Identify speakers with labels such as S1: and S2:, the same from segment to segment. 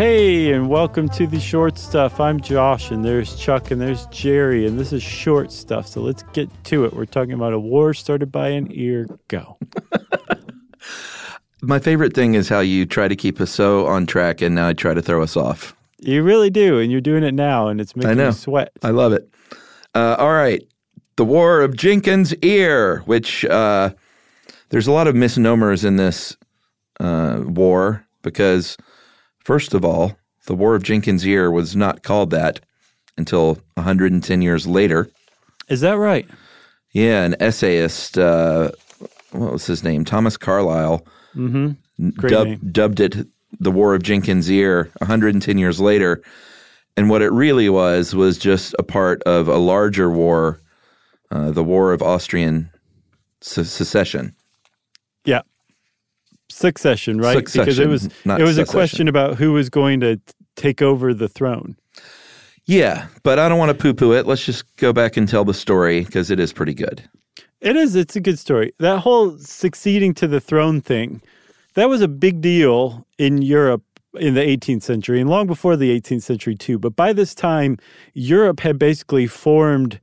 S1: Hey, and welcome to the short stuff. I'm Josh, and there's Chuck, and there's Jerry, and this is short stuff. So let's get to it. We're talking about a war started by an ear. Go.
S2: My favorite thing is how you try to keep us so on track, and now I try to throw us off.
S1: You really do, and you're doing it now, and it's making
S2: I know.
S1: me sweat.
S2: I love it. Uh, all right. The War of Jenkins' Ear, which uh, there's a lot of misnomers in this uh, war because, first of all, the War of Jenkins' Ear was not called that until 110 years later.
S1: Is that right?
S2: Yeah, an essayist, uh, what was his name? Thomas Carlyle,
S1: Great
S2: dub-
S1: name.
S2: dubbed it the War of Jenkins' Ear 110 years later. And what it really was was just a part of a larger war, uh, the War of Austrian Se- Secession.
S1: Succession, right? Because it was it was a question about who was going to take over the throne.
S2: Yeah, but I don't want to poo poo it. Let's just go back and tell the story because it is pretty good.
S1: It is. It's a good story. That whole succeeding to the throne thing, that was a big deal in Europe in the 18th century and long before the 18th century too. But by this time, Europe had basically formed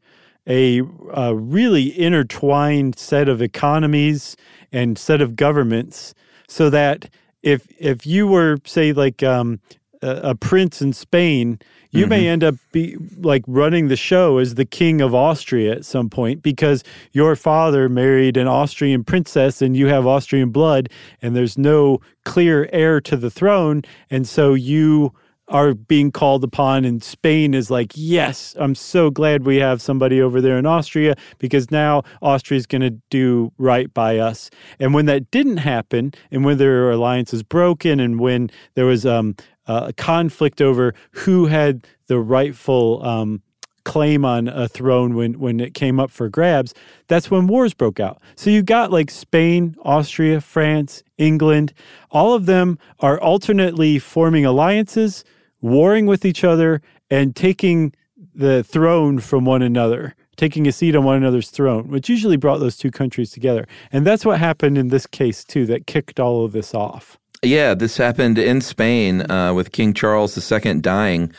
S1: a, a really intertwined set of economies and set of governments, so that if if you were say like um, a, a prince in Spain, you may end up be like running the show as the king of Austria at some point because your father married an Austrian princess and you have Austrian blood and there's no clear heir to the throne. And so you are being called upon and Spain is like yes I'm so glad we have somebody over there in Austria because now Austria is going to do right by us. And when that didn't happen and when their alliance is broken and when there was um, a conflict over who had the rightful um, claim on a throne when when it came up for grabs that's when wars broke out. So you got like spain austria france england all of them are alternately forming alliances warring with each other and taking the throne from one another taking a seat on one another's throne which usually brought those two countries together and that's what happened in this case too that kicked all of this off
S2: Yeah, this happened in Spain uh, with King Charles II dying.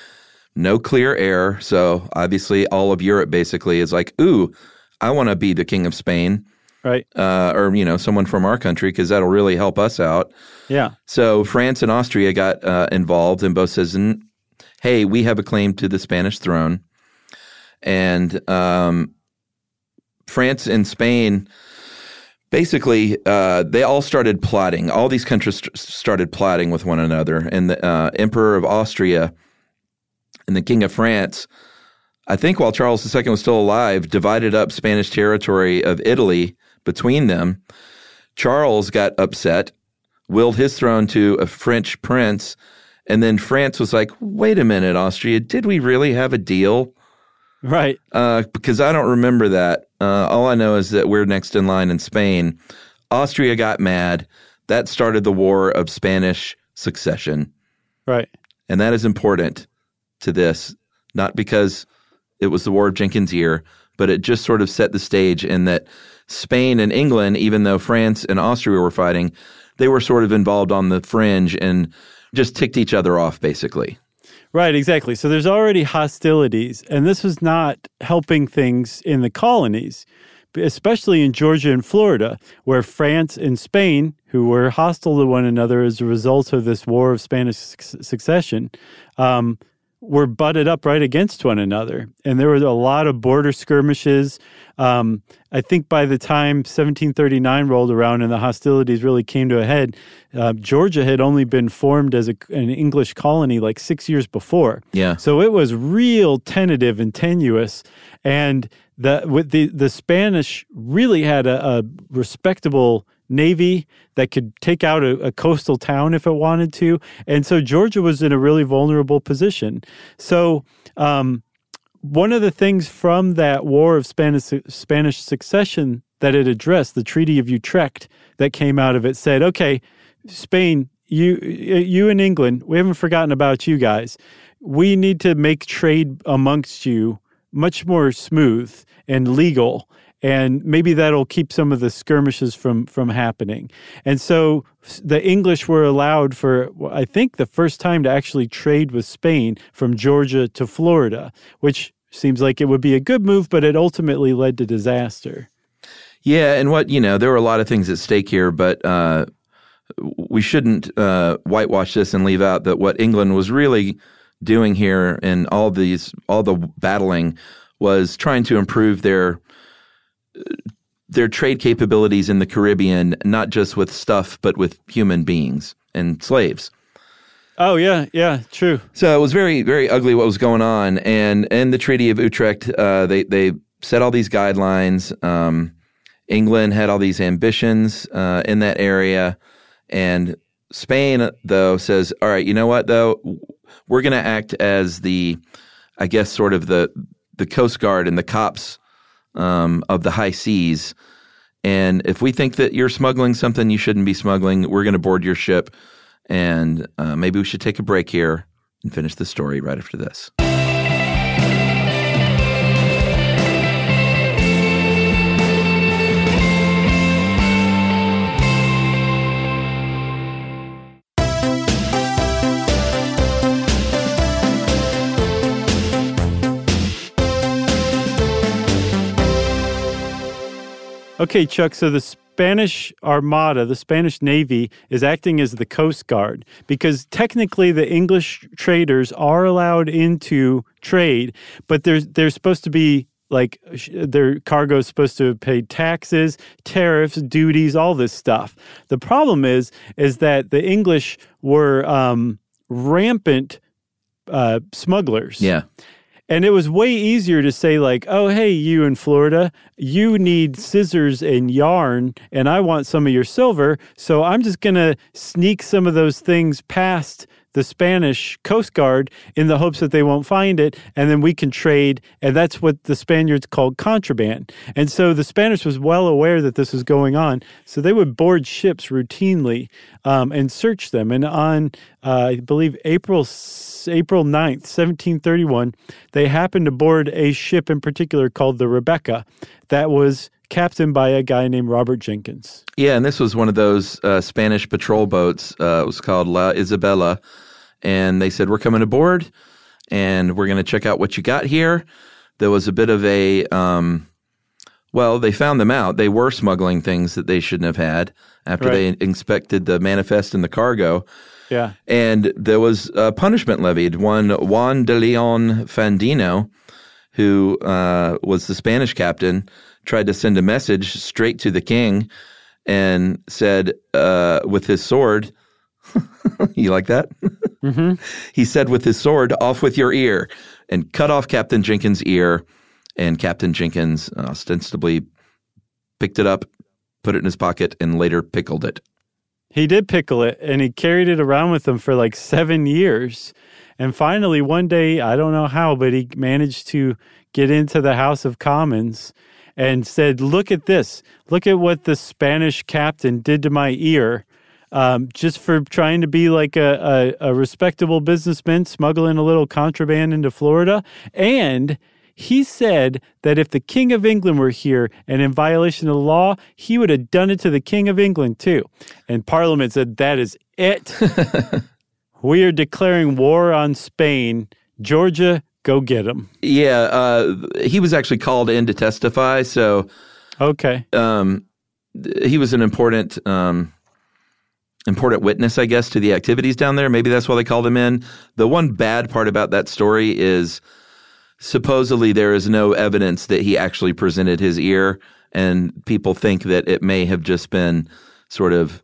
S2: No clear heir. So obviously, all of Europe basically is like, ooh, I want to be the king of Spain.
S1: right
S2: Uh, or, you know, someone from our country because that'll really help us out.
S1: Yeah
S2: So France and Austria got uh, involved and both says, "Hey, we have a claim to the Spanish throne," and um, France and Spain basically uh, they all started plotting. All these countries st- started plotting with one another, and the uh, Emperor of Austria and the King of France. I think while Charles II was still alive, divided up Spanish territory of Italy between them. Charles got upset willed his throne to a French prince. And then France was like, wait a minute, Austria, did we really have a deal?
S1: right
S2: Uh, because I don't remember that. Uh, all I know is that we're next in line in Spain. Austria got mad. That started the war of Spanish succession.
S1: right
S2: And that is important to this, not because it was the War of Jenkins' Ear, but it just sort of set the stage in that Spain and England, even though France and Austria were fighting, they were sort of involved on the fringe and just ticked each other off, basically.
S1: Right, exactly. So there's already hostilities, and this was not helping things in the colonies, especially in Georgia and Florida, where France and Spain, who were hostile to one another as a result of this war of Spanish suc- succession, um, were butted up right against one another. And there was a lot of border skirmishes. Um, I think by the time 1739 rolled around and the hostilities really came to a head, uh, Georgia had only been formed as a, an English colony like six years before.
S2: Yeah.
S1: So it was real tentative and tenuous. And the with the the Spanish really had a, a respectable navy that could take out a, a coastal town if it wanted to, and so Georgia was in a really vulnerable position. So. Um, one of the things from that war of Spanish Spanish succession that it addressed, the Treaty of Utrecht that came out of it, said, "Okay, Spain, you you and England, we haven't forgotten about you guys. We need to make trade amongst you much more smooth and legal, and maybe that'll keep some of the skirmishes from from happening. And so the English were allowed for I think the first time to actually trade with Spain from Georgia to Florida, which seems like it would be a good move, but it ultimately led to disaster.
S2: Yeah, and what you know, there were a lot of things at stake here, but uh, we shouldn't uh, whitewash this and leave out that what England was really doing here and all these all the battling was trying to improve their their trade capabilities in the Caribbean, not just with stuff, but with human beings and slaves.
S1: Oh yeah, yeah, true.
S2: So it was very, very ugly what was going on, and in the Treaty of Utrecht, uh, they they set all these guidelines. Um, England had all these ambitions uh, in that area, and Spain though says, "All right, you know what though, we're going to act as the, I guess, sort of the the Coast Guard and the cops um, of the high seas." And if we think that you're smuggling something you shouldn't be smuggling, we're going to board your ship and uh, maybe we should take a break here and finish the story right after this.
S1: Okay, Chuck. So the Spanish Armada, the Spanish Navy, is acting as the Coast Guard because technically the English traders are allowed into trade, but there's they're supposed to be like their cargo is supposed to pay taxes, tariffs, duties, all this stuff. The problem is is that the English were um, rampant uh, smugglers.
S2: Yeah.
S1: And it was way easier to say, like, oh, hey, you in Florida, you need scissors and yarn, and I want some of your silver. So I'm just going to sneak some of those things past the Spanish Coast Guard in the hopes that they won't find it, and then we can trade. And that's what the Spaniards called contraband. And so the Spanish was well aware that this was going on, so they would board ships routinely um, and search them. And on, uh, I believe, April April 9th, 1731, they happened to board a ship in particular called the Rebecca that was captained by a guy named Robert Jenkins.
S2: Yeah, and this was one of those uh, Spanish patrol boats. Uh, it was called La Isabella. And they said, We're coming aboard and we're going to check out what you got here. There was a bit of a, um, well, they found them out. They were smuggling things that they shouldn't have had after right. they inspected the manifest and the cargo.
S1: Yeah.
S2: And there was a punishment levied. One Juan de Leon Fandino, who uh, was the Spanish captain, tried to send a message straight to the king and said uh, with his sword, you like that? Mm-hmm. he said with his sword, off with your ear, and cut off Captain Jenkins' ear. And Captain Jenkins ostensibly picked it up, put it in his pocket, and later pickled it.
S1: He did pickle it and he carried it around with him for like seven years. And finally, one day, I don't know how, but he managed to get into the House of Commons and said, Look at this. Look at what the Spanish captain did to my ear. Um, just for trying to be like a, a, a respectable businessman, smuggling a little contraband into Florida. And he said that if the King of England were here and in violation of the law, he would have done it to the King of England too. And Parliament said, That is it. we are declaring war on Spain. Georgia, go get him.
S2: Yeah, uh, he was actually called in to testify. So,
S1: okay. Um,
S2: he was an important. Um, important witness, I guess, to the activities down there. Maybe that's why they called him in. The one bad part about that story is supposedly there is no evidence that he actually presented his ear, and people think that it may have just been sort of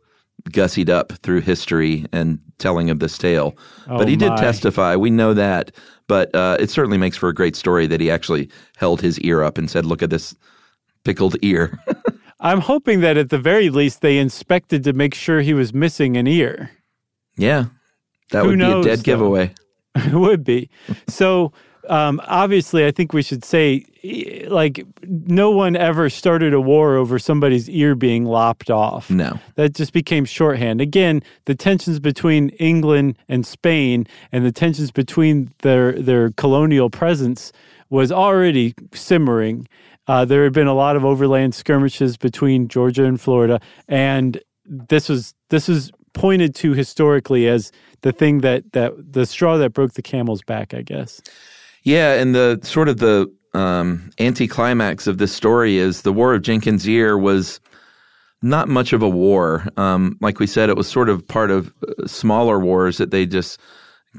S2: gussied up through history and telling of this tale. Oh but he my. did testify. We know that. But uh, it certainly makes for a great story that he actually held his ear up and said, Look at this pickled ear.
S1: I'm hoping that at the very least they inspected to make sure he was missing an ear.
S2: Yeah. That Who would knows, be a dead though? giveaway.
S1: it would be. So um, obviously, I think we should say, like, no one ever started a war over somebody's ear being lopped off.
S2: No.
S1: That just became shorthand. Again, the tensions between England and Spain and the tensions between their, their colonial presence was already simmering. Uh, there had been a lot of overland skirmishes between Georgia and Florida, and this was this was pointed to historically as the thing that that the straw that broke the camel's back, I guess.
S2: Yeah, and the sort of the um, anticlimax of this story is the War of Jenkins' Ear was not much of a war. Um, like we said, it was sort of part of uh, smaller wars that they just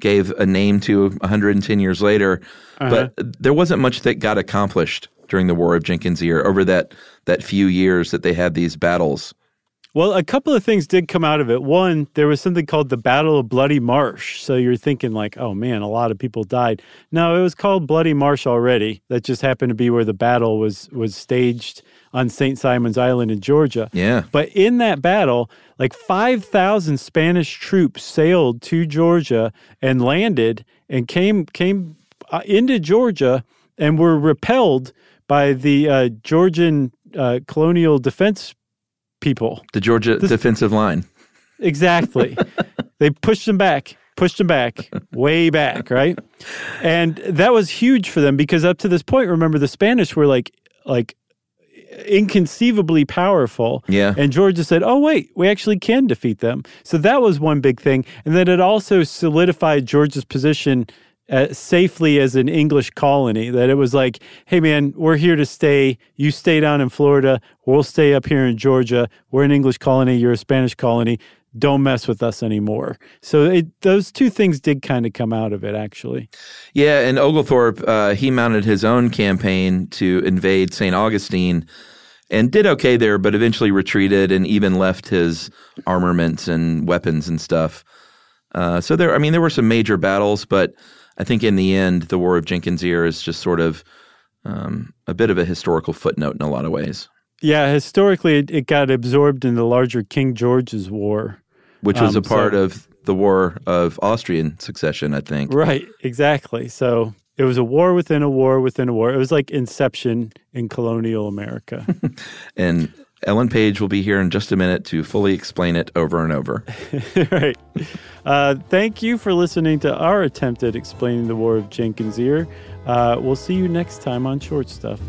S2: gave a name to 110 years later.
S1: Uh-huh.
S2: But there wasn't much that got accomplished during the War of Jenkins' Ear over that that few years that they had these battles.
S1: Well, a couple of things did come out of it. One, there was something called the Battle of Bloody Marsh. So you're thinking like, oh man, a lot of people died. No, it was called Bloody Marsh already. That just happened to be where the battle was was staged on St. Simon's Island in Georgia.
S2: Yeah.
S1: But in that battle, like 5,000 Spanish troops sailed to Georgia and landed and came came uh, into Georgia and were repelled by the uh, Georgian uh, colonial defense people.
S2: The Georgia defensive line.
S1: Exactly. they pushed them back, pushed them back, way back, right? And that was huge for them because up to this point, remember the Spanish were like like inconceivably powerful.
S2: Yeah.
S1: And Georgia said, "Oh wait, we actually can defeat them." So that was one big thing, and then it also solidified Georgia's position uh, safely as an English colony. That it was like, "Hey man, we're here to stay. You stay down in Florida. We'll stay up here in Georgia. We're an English colony. You're a Spanish colony." Don't mess with us anymore. So it, those two things did kind of come out of it, actually.
S2: Yeah, and Oglethorpe, uh, he mounted his own campaign to invade St. Augustine and did okay there, but eventually retreated and even left his armaments and weapons and stuff. Uh, so there, I mean, there were some major battles, but I think in the end, the War of Jenkins' Ear is just sort of um, a bit of a historical footnote in a lot of ways.
S1: Yeah, historically, it, it got absorbed in the larger King George's War.
S2: Which was
S1: Um,
S2: a part
S1: so-
S2: of the War of Austrian Succession, I think.
S1: Right, exactly. So it was a war within a war within a war. It was like Inception in colonial America.
S2: And Ellen Page will be here in just a minute to fully explain it over and over.
S1: right. Uh, thank you for listening to our attempt at explaining the War of Jenkins' Ear. Uh, we'll see you next time on Short Stuff.